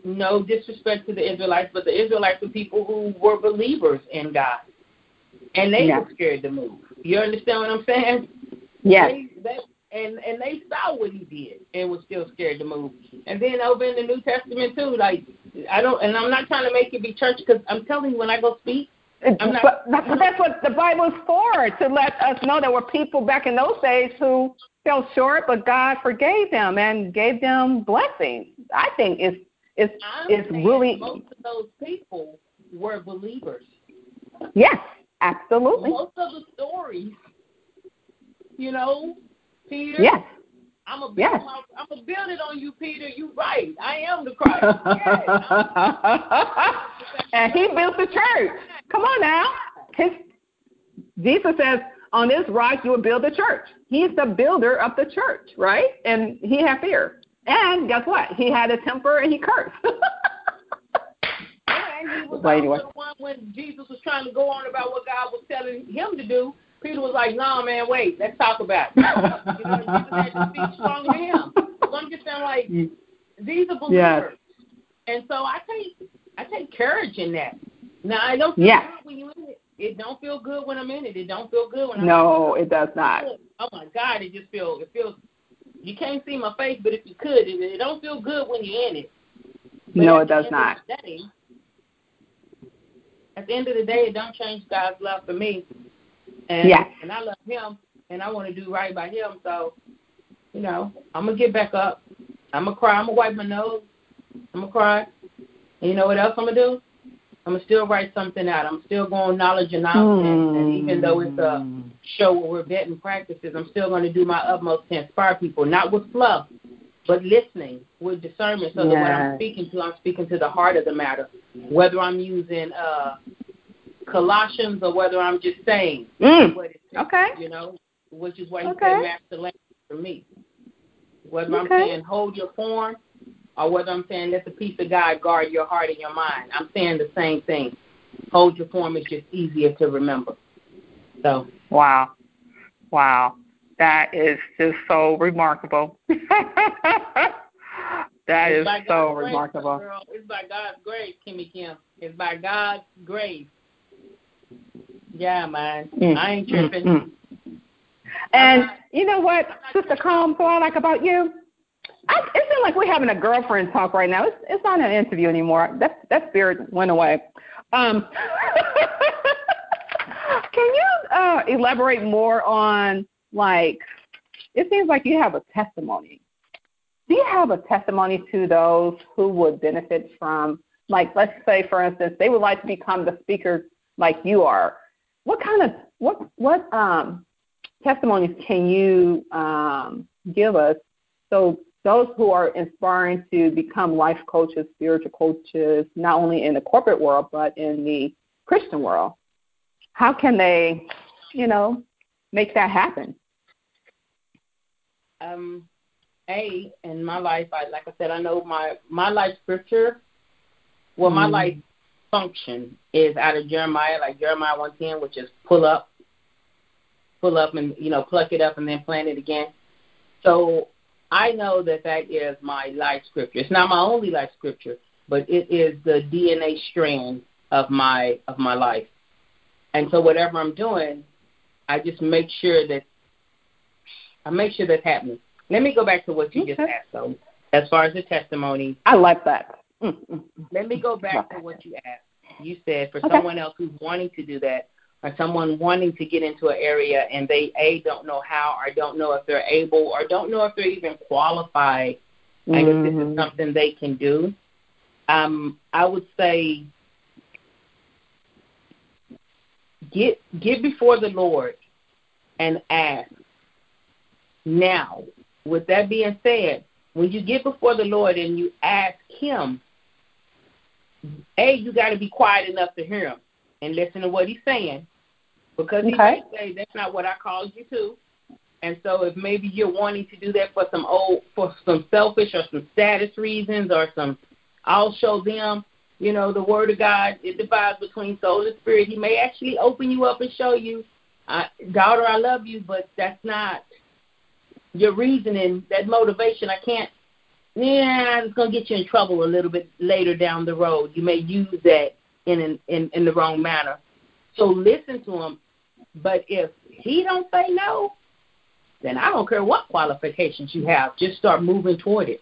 No disrespect to the Israelites, but the Israelites were people who were believers in God, and they yeah. were scared to move. You understand what I'm saying? Yeah. They, they, and and they saw what he did and was still scared to move. And then over in the New Testament too, like I don't, and I'm not trying to make it be church because I'm telling you when I go speak, I'm not, but, but that's what the Bible's for to let us know there were people back in those days who fell short, but God forgave them and gave them blessings. I think it's it's I'm it's really most of those people were believers. Yes, absolutely. Most of the stories, you know, Peter. Yes. I'm a build yes. my, I'm a build it on you, Peter. You right. I am the Christ. yes. and he built the church. Come on now. His Jesus says, on this rock you will build the church. He's the builder of the church, right? And he had fear. And guess what? He had a temper and he cursed. and he was well, anyway. the one when Jesus was trying to go on about what God was telling him to do. Peter was like, "No, nah, man, wait, let's talk about it." you know, Jesus had to speak strong to him. So I'm just saying, like, mm. these are believers, yes. and so I take I take courage in that. Now I don't feel yes. good when you in it. It don't feel good when I'm in it. It don't feel good when I'm no, it does not. Oh, oh my God, it just feels it feels. You can't see my face, but if you could, it, it don't feel good when you're in it. But no, it does not. Day, at the end of the day, it don't change God's love for me. And yes. and I love Him, and I want to do right by Him. So, you know, I'm gonna get back up. I'm gonna cry. I'm gonna wipe my nose. I'm gonna cry. And you know what else I'm gonna do? I'm gonna still write something out. I'm still going knowledge and nonsense, mm. and even though it's a show where we're vetting practices, I'm still going to do my utmost to inspire people, not with fluff, but listening with discernment, so yes. that when I'm speaking to, I'm speaking to the heart of the matter. Whether I'm using uh, Colossians or whether I'm just saying mm. what it's okay, you know, which is why he okay. said master language for me. Whether okay. I'm saying hold your form or whether I'm saying let the peace of God guard your heart and your mind. I'm saying the same thing. Hold your form is just easier to remember. So wow, wow, that is just so remarkable. that it's is so grace, remarkable. Girl. It's by God's grace, Kimmy Kim. It's by God's grace. Yeah, man. Mm, I ain't tripping. Mm, mm. And you know what, Sister Calm, so I like about you? I, it seems like we're having a girlfriend talk right now. It's it's not an interview anymore. That that spirit went away. Um, can you uh, elaborate more on like? It seems like you have a testimony. Do you have a testimony to those who would benefit from, like, let's say, for instance, they would like to become the speaker like you are? What kind of what what um, testimonies can you um, give us so those who are inspiring to become life coaches, spiritual coaches, not only in the corporate world but in the Christian world. How can they, you know, make that happen? Um, a in my life, I like I said, I know my my life scripture. Well, my Mm. life function is out of Jeremiah, like Jeremiah one ten, which is pull up, pull up, and you know pluck it up and then plant it again. So I know that that is my life scripture. It's not my only life scripture, but it is the DNA strand of my of my life. And so whatever I'm doing, I just make sure that I make sure that's happening. Let me go back to what you just asked though. As far as the testimony, I like that. Let me go back to what you asked. You said for Okay. someone else who's wanting to do that, or someone wanting to get into an area and they a don't know how, or don't know if they're able, or don't know if they're even qualified, I guess this is Mhm. something they can do. Um, I would say get get before the Lord and ask. Now, with that being said, when you get before the Lord and you ask Him, A, you got to be quiet enough to hear Him and listen to what He's saying. Because He Okay. might say, That's not what I called you to. And so if maybe you're wanting to do that for some old for some selfish or some status reasons or some I'll show them, you know, the word of God, it divides between soul and spirit. He may actually open you up and show you, I, daughter, I love you, but that's not your reasoning, that motivation. I can't. Yeah, it's gonna get you in trouble a little bit later down the road. You may use that in an, in in the wrong manner. So listen to him. But if he don't say no, then I don't care what qualifications you have. Just start moving toward it.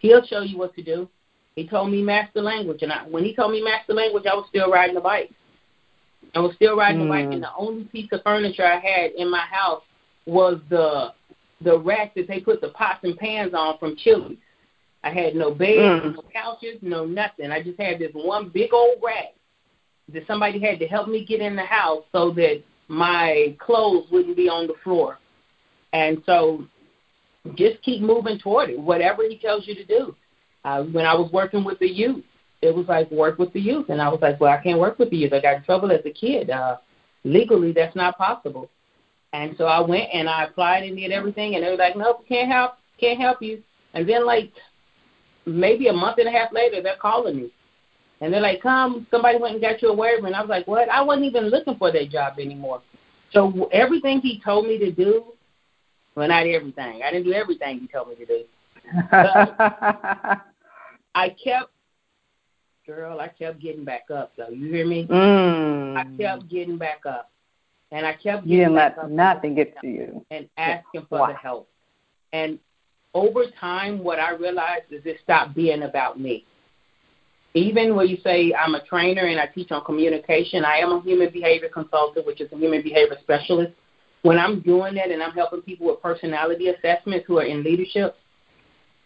He'll show you what to do. He told me master language, and I, when he told me master language, I was still riding the bike. I was still riding the bike, Mm. and the only piece of furniture I had in my house was the the rack that they put the pots and pans on from Chili's. I had no bed, Mm. no couches, no nothing. I just had this one big old rack that somebody had to help me get in the house so that my clothes wouldn't be on the floor. And so just keep moving toward it, whatever he tells you to do. Uh, when I was working with the youth, it was like work with the youth, and I was like, well, I can't work with the youth. I got in trouble as a kid. Uh, legally, that's not possible. And so I went and I applied and did everything, and they were like, nope, can't help, can't help you. And then like maybe a month and a half later, they're calling me. And they're like, come, somebody went and got you a waiver. And I was like, what? I wasn't even looking for that job anymore. So everything he told me to do, well, not everything. I didn't do everything he told me to do. I kept, girl, I kept getting back up, though. You hear me? mm. I kept getting back up. And I kept You getting didn't back let nothing get to you. and asking for Wow. the help. And over time, what I realized is it stopped being about me. Even when you say I'm a trainer and I teach on communication, I am a human behavior consultant, which is a human behavior specialist. When I'm doing that and I'm helping people with personality assessments who are in leadership,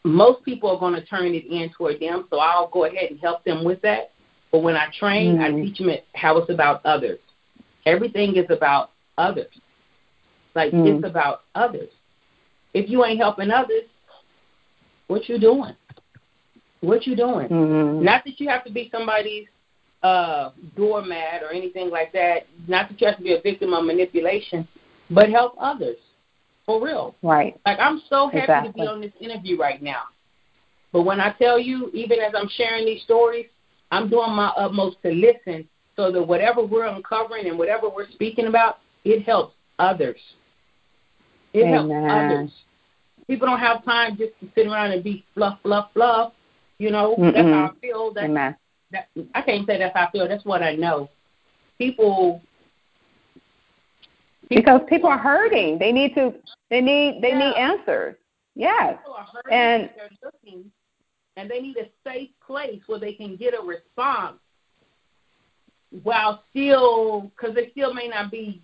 most people are going to turn it in toward them, so I'll go ahead and help them with that. But when I train, I Mhm. teach them how it's about others. Everything is about others. Like Mm. it's about others. If you ain't helping others, what you doing? What you doing? Mhm. Not that you have to be somebody's uh, doormat or anything like that. Not that you have to be a victim of manipulation, but help others for real. Right. Like I'm so happy to be on this interview right now. But when I tell you, even as I'm sharing these stories, I'm doing my utmost to listen so that whatever we're uncovering and whatever we're speaking about, it helps others. It helps others. People don't have time just to sit around and be fluff, fluff, fluff. You know, that's Mm-mm. how I feel. That's, Amen. that, I can't say that's how I feel. That's what I know. People Because people are hurting. They need to. They need. They Yeah. need answers. Yes. People are hurting And- they're looking, and they need a safe place where they can get a response while still, because they still may not be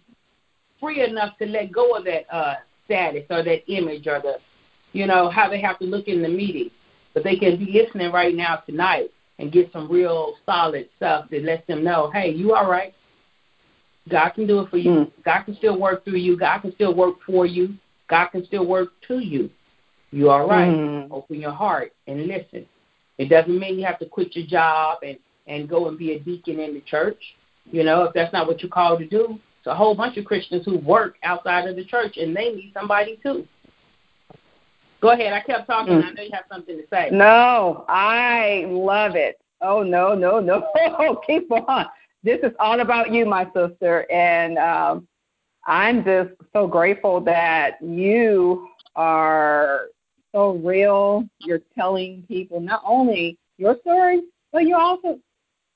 free enough to let go of that uh, status or that image or the, you know, how they have to look in the meeting. But they can be listening right now tonight and get some real solid stuff that lets them know, hey, you all right. God can do it for you. Mm. God can still work through you. God can still work for you. God can still work to you. You are right. Mm. Open your heart and listen. It doesn't mean you have to quit your job and and go and be a deacon in the church. You know, if that's not what you're called to do. It's a whole bunch of Christians who work outside of the church and they need somebody too. Go ahead. I kept talking. Mm. I know you have something to say. No, I love it. Oh no, no, no. Keep on. This is all about you, my sister, and um, I'm just so grateful that you are so real. You're telling people not only your story, but you're also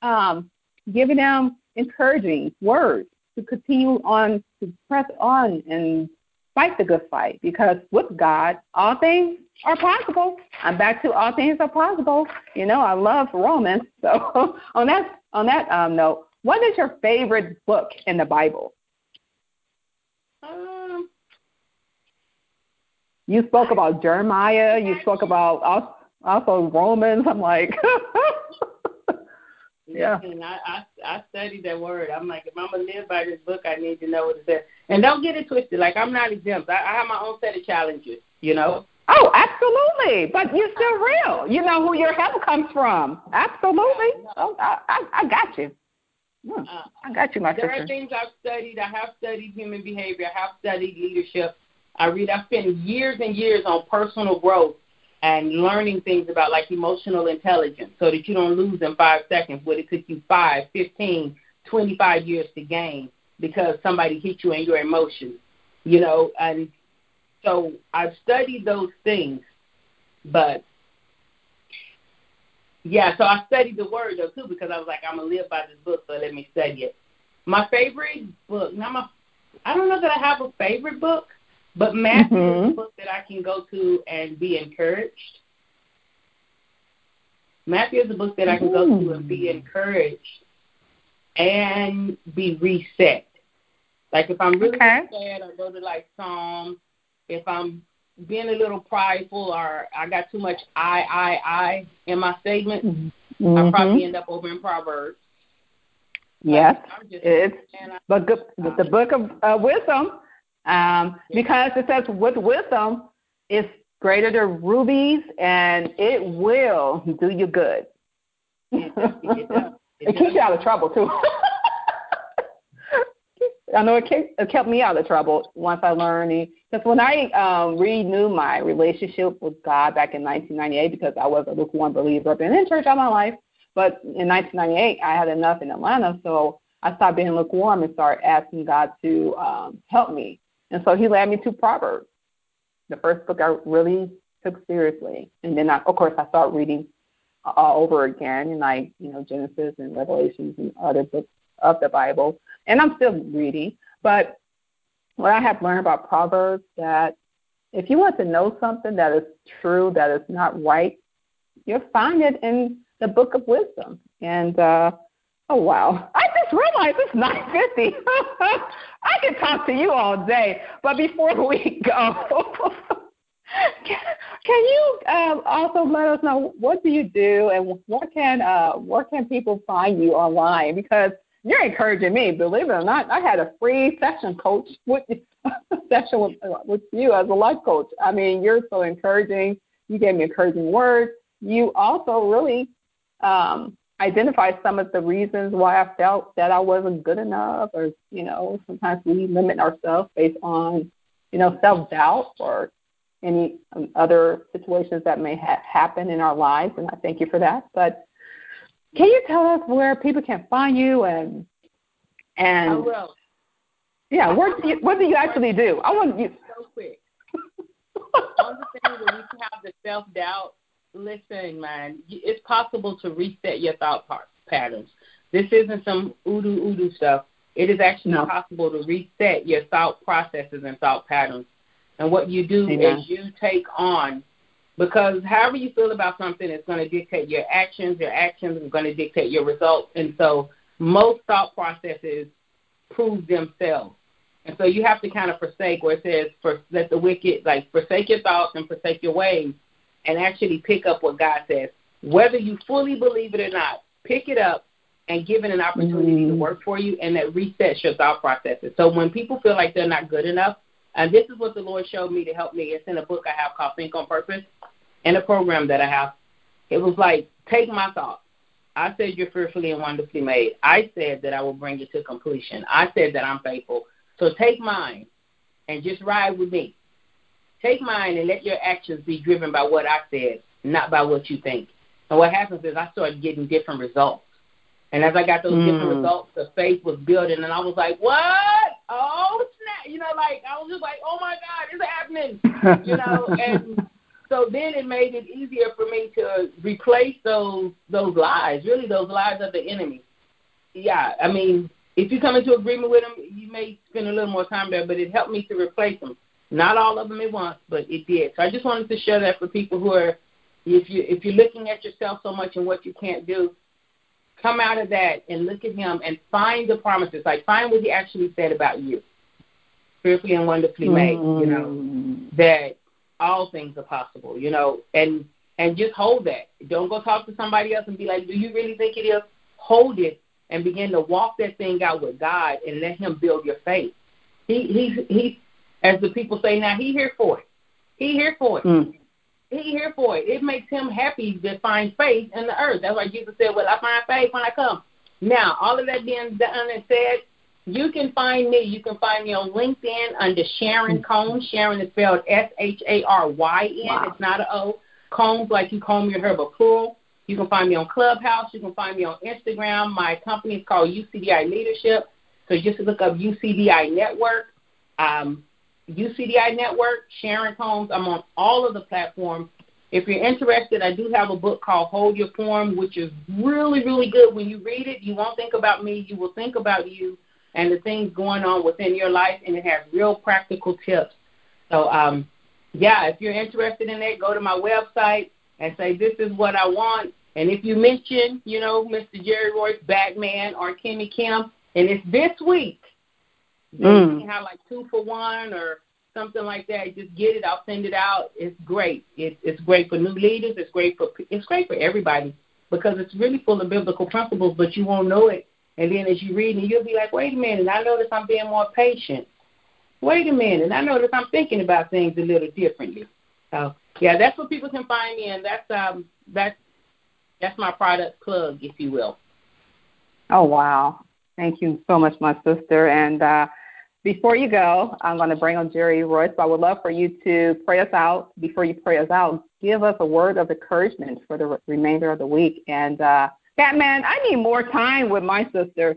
um, giving them encouraging words to continue on to press on and fight the good fight because with God, all things are possible. I'm back to all things are possible. You know, I love Romans. So on that on that um, note, what is your favorite book in the Bible? Um, You spoke about Jeremiah. You spoke about also, also Romans. I'm like, Yeah. Listen, I, I I studied that word. I'm like, if I'm gonna live by this book, I need to know what it says. And don't get it twisted. Like I'm not exempt. I, I have my own set of challenges. You know. oh, absolutely. But you're still real. You know who your help comes from. Absolutely. Oh, I, I, I got you. Hmm, I got you, my There are things I've studied. I have studied human behavior. I have studied leadership. I read. I spent years and years on personal growth and learning things about like emotional intelligence, so that you don't lose in five seconds. What it took you five, fifteen, twenty-five years to gain because somebody hit you in your emotions. You know, and so I've studied those things, but yeah, so I studied the word though too because I was like, I'm gonna live by this book, so let me study it. My favorite book, now my, I don't know that I have a favorite book, but Matthew is Mhm. a book that I can go to and be encouraged. Matthew is a book that I can go to and be encouraged and be reset. Like if I'm really, Okay. sad, I go to like Psalms. If I'm being a little prideful or I got too much I, I, I in my statement, I Mhm. probably end up over in Proverbs. Yes, just, it's I, but good, the book of uh, wisdom, um, because it says with wisdom is greater than rubies, and it will do you good. it keeps you out of trouble too. I know it kept, it kept me out of trouble once I learned it. because when I um, renewed my relationship with God back in 1998, because I was a lukewarm believer, I've been in church all my life, but in 1998 I had enough in Atlanta, so I stopped being lukewarm and started asking God to um, help me, and so He led me to Proverbs, the first book I really took seriously, and then I, of course I started reading all over again, and like you know Genesis and Revelations and other books of the Bible, and I'm still reading. But what I have learned about Proverbs that if you want to know something that is true, that is not right, you'll find it in the Book of Wisdom. And uh, oh wow, I just realized it's nine fifty. I can talk to you all day, but before we go. Can, can you um, also let us know what do you do and what can uh, where can people find you online? Because you're encouraging me. Believe it or not, I had a free session coach with session with, uh, with you as a life coach. I mean, you're so encouraging. You gave me encouraging words. You also really um, identified some of the reasons why I felt that I wasn't good enough, or you know, sometimes we limit ourselves based on you know self doubt or any um, other situations that may ha- happen in our lives, and I thank you for that. But can you tell us where people can find you and and I will. yeah, what do you, what do you actually do? I want you. So quick. On the thing where we have the self doubt, listen, man, it's possible to reset your thought patterns. This isn't some oodoo oodoo stuff. It is actually No. possible to reset your thought processes and thought patterns. And what you do Amen. is you take on, because however you feel about something is going to dictate your actions. Your actions are going to dictate your results. And so most thought processes prove themselves. And so you have to kind of forsake where it says, for, let the wicked, like, forsake your thoughts and forsake your ways, and actually pick up what God says. Whether you fully believe it or not, pick it up and give it an opportunity to mm. work for you, and that resets your thought processes. So when people feel like they're not good enough, And this is what the Lord showed me to help me. It's in a book I have called Think on Purpose and a program that I have. It was like, take my thoughts. I said you're fearfully and wonderfully made. I said that I will bring you to completion. I said that I'm faithful. So take mine and just ride with me. Take mine and let your actions be driven by what I said, not by what you think. And what happens is I started getting different results. And as I got those mm. different results, the faith was building, and I was like, "What? Oh snap!" You know, like I was just like, "Oh my God, it's happening!" you know, and so then it made it easier for me to replace those those lies, really those lies of the enemy. Yeah, I mean, if you come into agreement with them, you may spend a little more time there, but it helped me to replace them. Not all of them at once, but it did. So I just wanted to share that for people who are, if you if you're looking at yourself so much and what you can't do, come out of that and look at Him and find the promises. Like find what He actually said about you, fearfully and wonderfully made. Mm. You know mm. that all things are possible. You know, and and just hold that. Don't go talk to somebody else and be like, "Do you really think it is?" Hold it and begin to walk that thing out with God and let Him build your faith. He he he as the people say now, he here for it. He here for it. Mm. He here for it. It makes him happy to find faith in the earth. That's why Jesus said, Well, I find faith when I come. Now, all of that being done and said, you can find me. You can find me on LinkedIn under Sharyn Combs. Sharyn is spelled S H A R Y N. Wow. It's not an O. Combs, like you comb your hair, but plural. You can find me on Clubhouse. You can find me on Instagram. My company is called UCDI Leadership. So just look up UCDI Network. Um, UCDI Network, Sharyn Combs. I'm on all of the platforms. If you're interested, I do have a book called Hold Your Form, which is really, really good. When you read it, you won't think about me. You will think about you and the things going on within your life, and it has real practical tips. So, um, yeah, if you're interested in that, go to my website and say, this is what I want. And if you mention, you know, Mr. Jerry Royce, Batman, or Kimmy Kim, and it's this week, mm. you have like two for one or something like that. Just get it. I'll send it out. It's great. It, it's great for new leaders. It's great for it's great for everybody because it's really full of biblical principles, but you won't know it. And then as you read it, you'll be like, wait a minute, I notice I'm being more patient. Wait a minute, I notice I'm thinking about things a little differently. So yeah, that's what people can find me, and that's um that's that's my product plug, if you will. Oh wow, thank you so much, my sister, and. uh before you go, I'm going to bring on Jerry Royce, but I would love for you to pray us out. Before you pray us out, give us a word of encouragement for the remainder of the week. And uh, Batman, I need more time with my sister.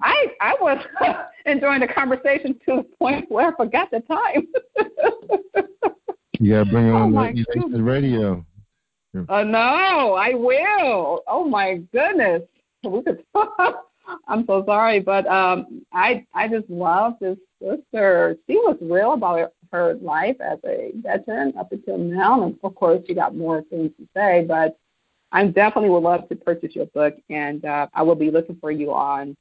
I I was enjoying the conversation to the point where I forgot the time. you got to bring on oh the radio. Uh, no, I will. Oh my goodness. We could I'm so sorry, but um, I I just love this sister. She was real about her life as a veteran up until now, and of course she got more things to say. But I definitely would love to purchase your book, and uh, I will be looking for you on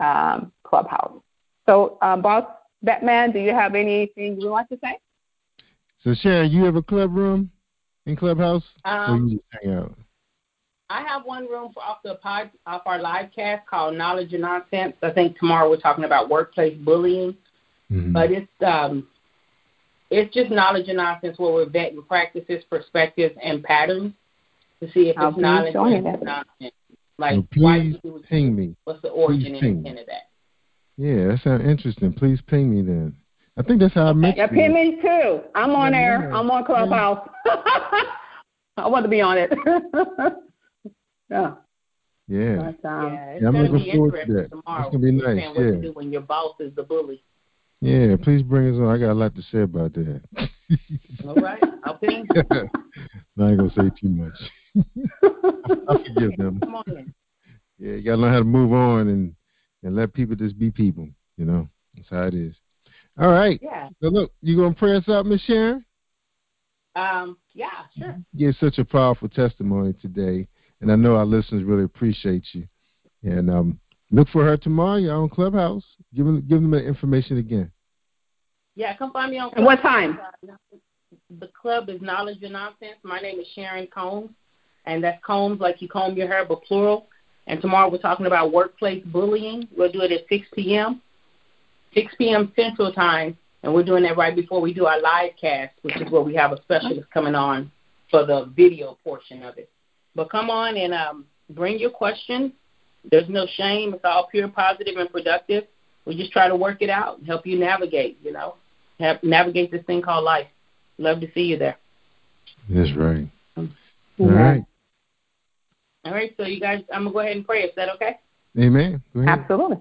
um, Clubhouse. So, um, boss Batman, do you have anything you would like to say? So, Sharyn, you have a club room in Clubhouse, um, or you just hang out? I have one room for off the pod off our live cast called Knowledge and Nonsense. I think tomorrow we're talking about workplace bullying, mm-hmm. but it's um, it's just knowledge and nonsense where we're vetting practices, perspectives, and patterns to see if it's knowledge or nonsense. Like well, please why do you do ping me. What's the origin and intent of that? Yeah, that sounds interesting. Please ping me then. I think that's how I met yeah, you. Ping me too. I'm on yeah, there. I'm on Clubhouse. I want to be on it. Yeah. Yeah. But, um, yeah, it's yeah, I'm looking forward to that. Tomorrow. It's gonna be nice. What yeah. to do when your boss is the bully. Yeah, please bring us on. I got a lot to say about that. All right, I'll ping. I ain't gonna say too much. I, I forgive them. Come on in. Yeah, you gotta learn how to move on and and let people just be people. You know, that's how it is. All right. Yeah. So look, you gonna pray us out, Miss Sharyn? Um. Yeah. Sure. You such a powerful testimony today and I know our listeners really appreciate you. And um, look for her tomorrow. You're on Clubhouse. Give them, give them the information again. Yeah, come find me on. Clubhouse. What time? The club is Knowledge and Nonsense. My name is Sharyn Combs, and that's Combs like you comb your hair, but plural. And tomorrow we're talking about workplace bullying. We'll do it at 6 p.m. 6 p.m. Central Time, And we're doing that right before we do our live cast, which is where we have a specialist coming on for the video portion of it. But come on and um, bring your questions. There's no shame. It's all pure, positive, and productive. We just try to work it out and help you navigate, you know, have, navigate this thing called life. Love to see you there. That's right. Um, All right. All right, so you guys, I'm going to go ahead and pray. Is that okay? Amen. Go ahead. Absolutely.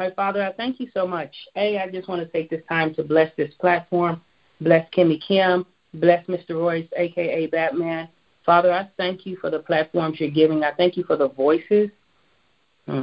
All right, Father, I thank you so much. A, I just want to take this time to bless this platform, bless Kimmy Kim, bless Mr. Royce, aka Batman. Father, I thank you for the platforms you're giving. I thank you for the voices. Hmm.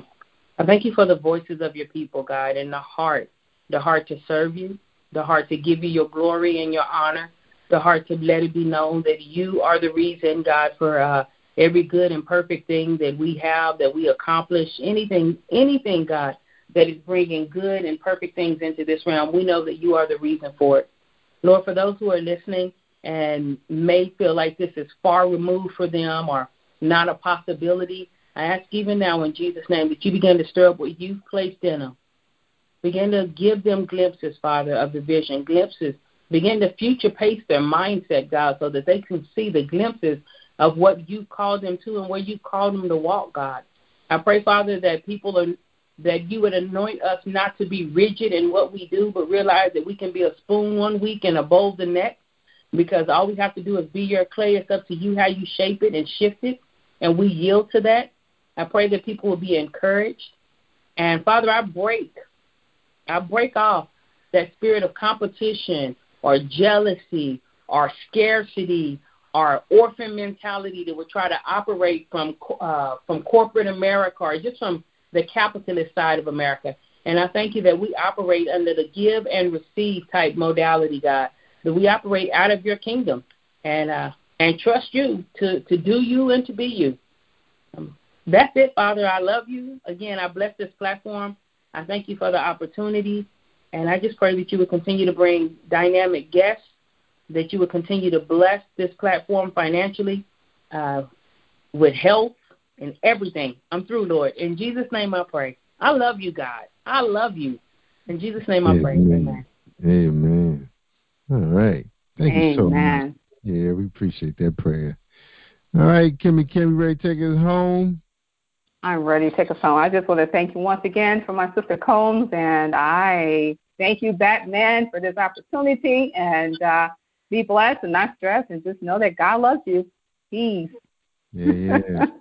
I thank you for the voices of your people, God, and the heart, the heart to serve you, the heart to give you your glory and your honor, the heart to let it be known that you are the reason, God, for uh, every good and perfect thing that we have, that we accomplish, anything, anything, God, that is bringing good and perfect things into this realm. We know that you are the reason for it. Lord, for those who are listening and may feel like this is far removed for them or not a possibility, I ask even now in Jesus' name that you begin to stir up what you've placed in them. Begin to give them glimpses, Father, of the vision, glimpses. Begin to future pace their mindset, God, so that they can see the glimpses of what you've called them to and where you've called them to walk, God. I pray, Father, that people are that you would anoint us not to be rigid in what we do, but realize that we can be a spoon one week and a bowl the next. Because all we have to do is be your clay. It's up to you how you shape it and shift it, and we yield to that. I pray that people will be encouraged. And Father, I break, I break off that spirit of competition or jealousy or scarcity or orphan mentality that would try to operate from uh, from corporate America or just from the capitalist side of America. And I thank you that we operate under the give and receive type modality, God. That we operate out of your kingdom and uh, and trust you to to do you and to be you. Um, that's it, Father. I love you. Again, I bless this platform. I thank you for the opportunity. And I just pray that you would continue to bring dynamic guests, that you would continue to bless this platform financially, uh, with health and everything. I'm through, Lord. In Jesus' name I pray. I love you, God. I love you. In Jesus' name I pray. Amen. Amen. All right. Thank you so much. Yeah, we appreciate that prayer. All right, Kimmy, Kimmy, ready to take us home? I'm ready to take us home. I just want to thank you once again for my sister Combs, and I thank you, Batman, for this opportunity. And uh, be blessed and not stressed, and just know that God loves you. Peace. Yeah, yeah.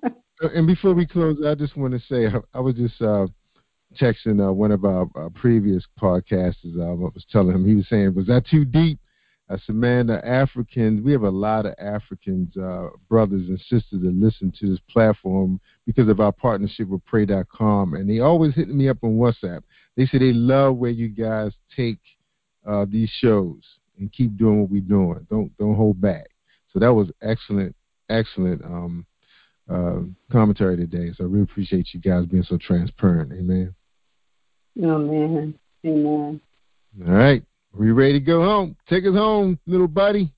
And before we close, I just want to say I, I was just uh, texting uh, one of our, our previous podcasters. Uh, I was telling him he was saying, "Was that too deep?" I said, "Man, the Africans. We have a lot of Africans, uh, brothers and sisters that listen to this platform because of our partnership with Pray.com, and they always hitting me up on WhatsApp. They say they love where you guys take uh, these shows and keep doing what we're doing. Don't don't hold back." So that was excellent, excellent. Um, uh, commentary today. So I really appreciate you guys being so transparent. Amen. Amen. Amen. All right. Are you ready to go home? Take us home, little buddy.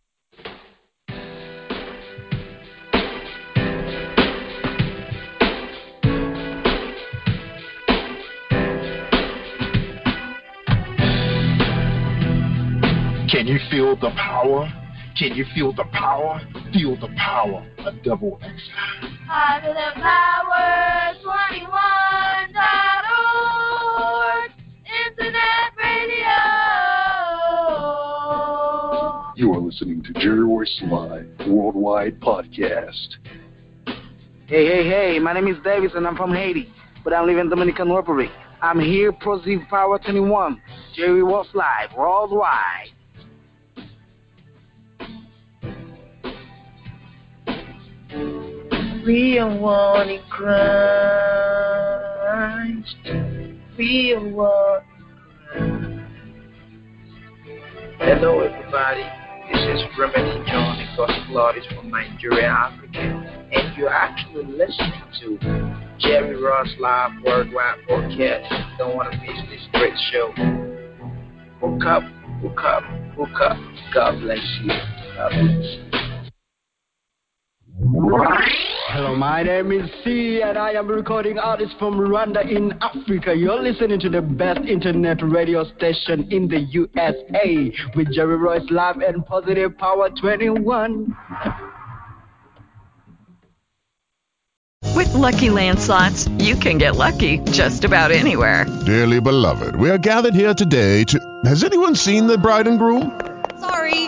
Can you feel the power? Can you feel the power? Feel the power of double X. Positive Power 21.org. listening to Jerry Royce Live Worldwide Podcast. Hey, hey, hey, my name is Davis and I'm from Haiti, but I live in Dominican Republic. I'm here, Positive Power 21, Jerry Royce Live Worldwide. We are one in Christ. We are one. Hello, everybody. This is Remedy John, a gospel artist from Nigeria, Africa, and you're actually listening to Jerry Ross Live Worldwide Podcast. Don't want to miss this great show. Hook up, hook up, hook up. God bless you. God bless you. Hello, my name is C, and I am a recording artist from Rwanda in Africa. You're listening to the best internet radio station in the USA with Jerry Royce Live and Positive Power 21. With Lucky Land slots, you can get lucky just about anywhere. Dearly beloved, we are gathered here today to. Has anyone seen the bride and groom? Sorry,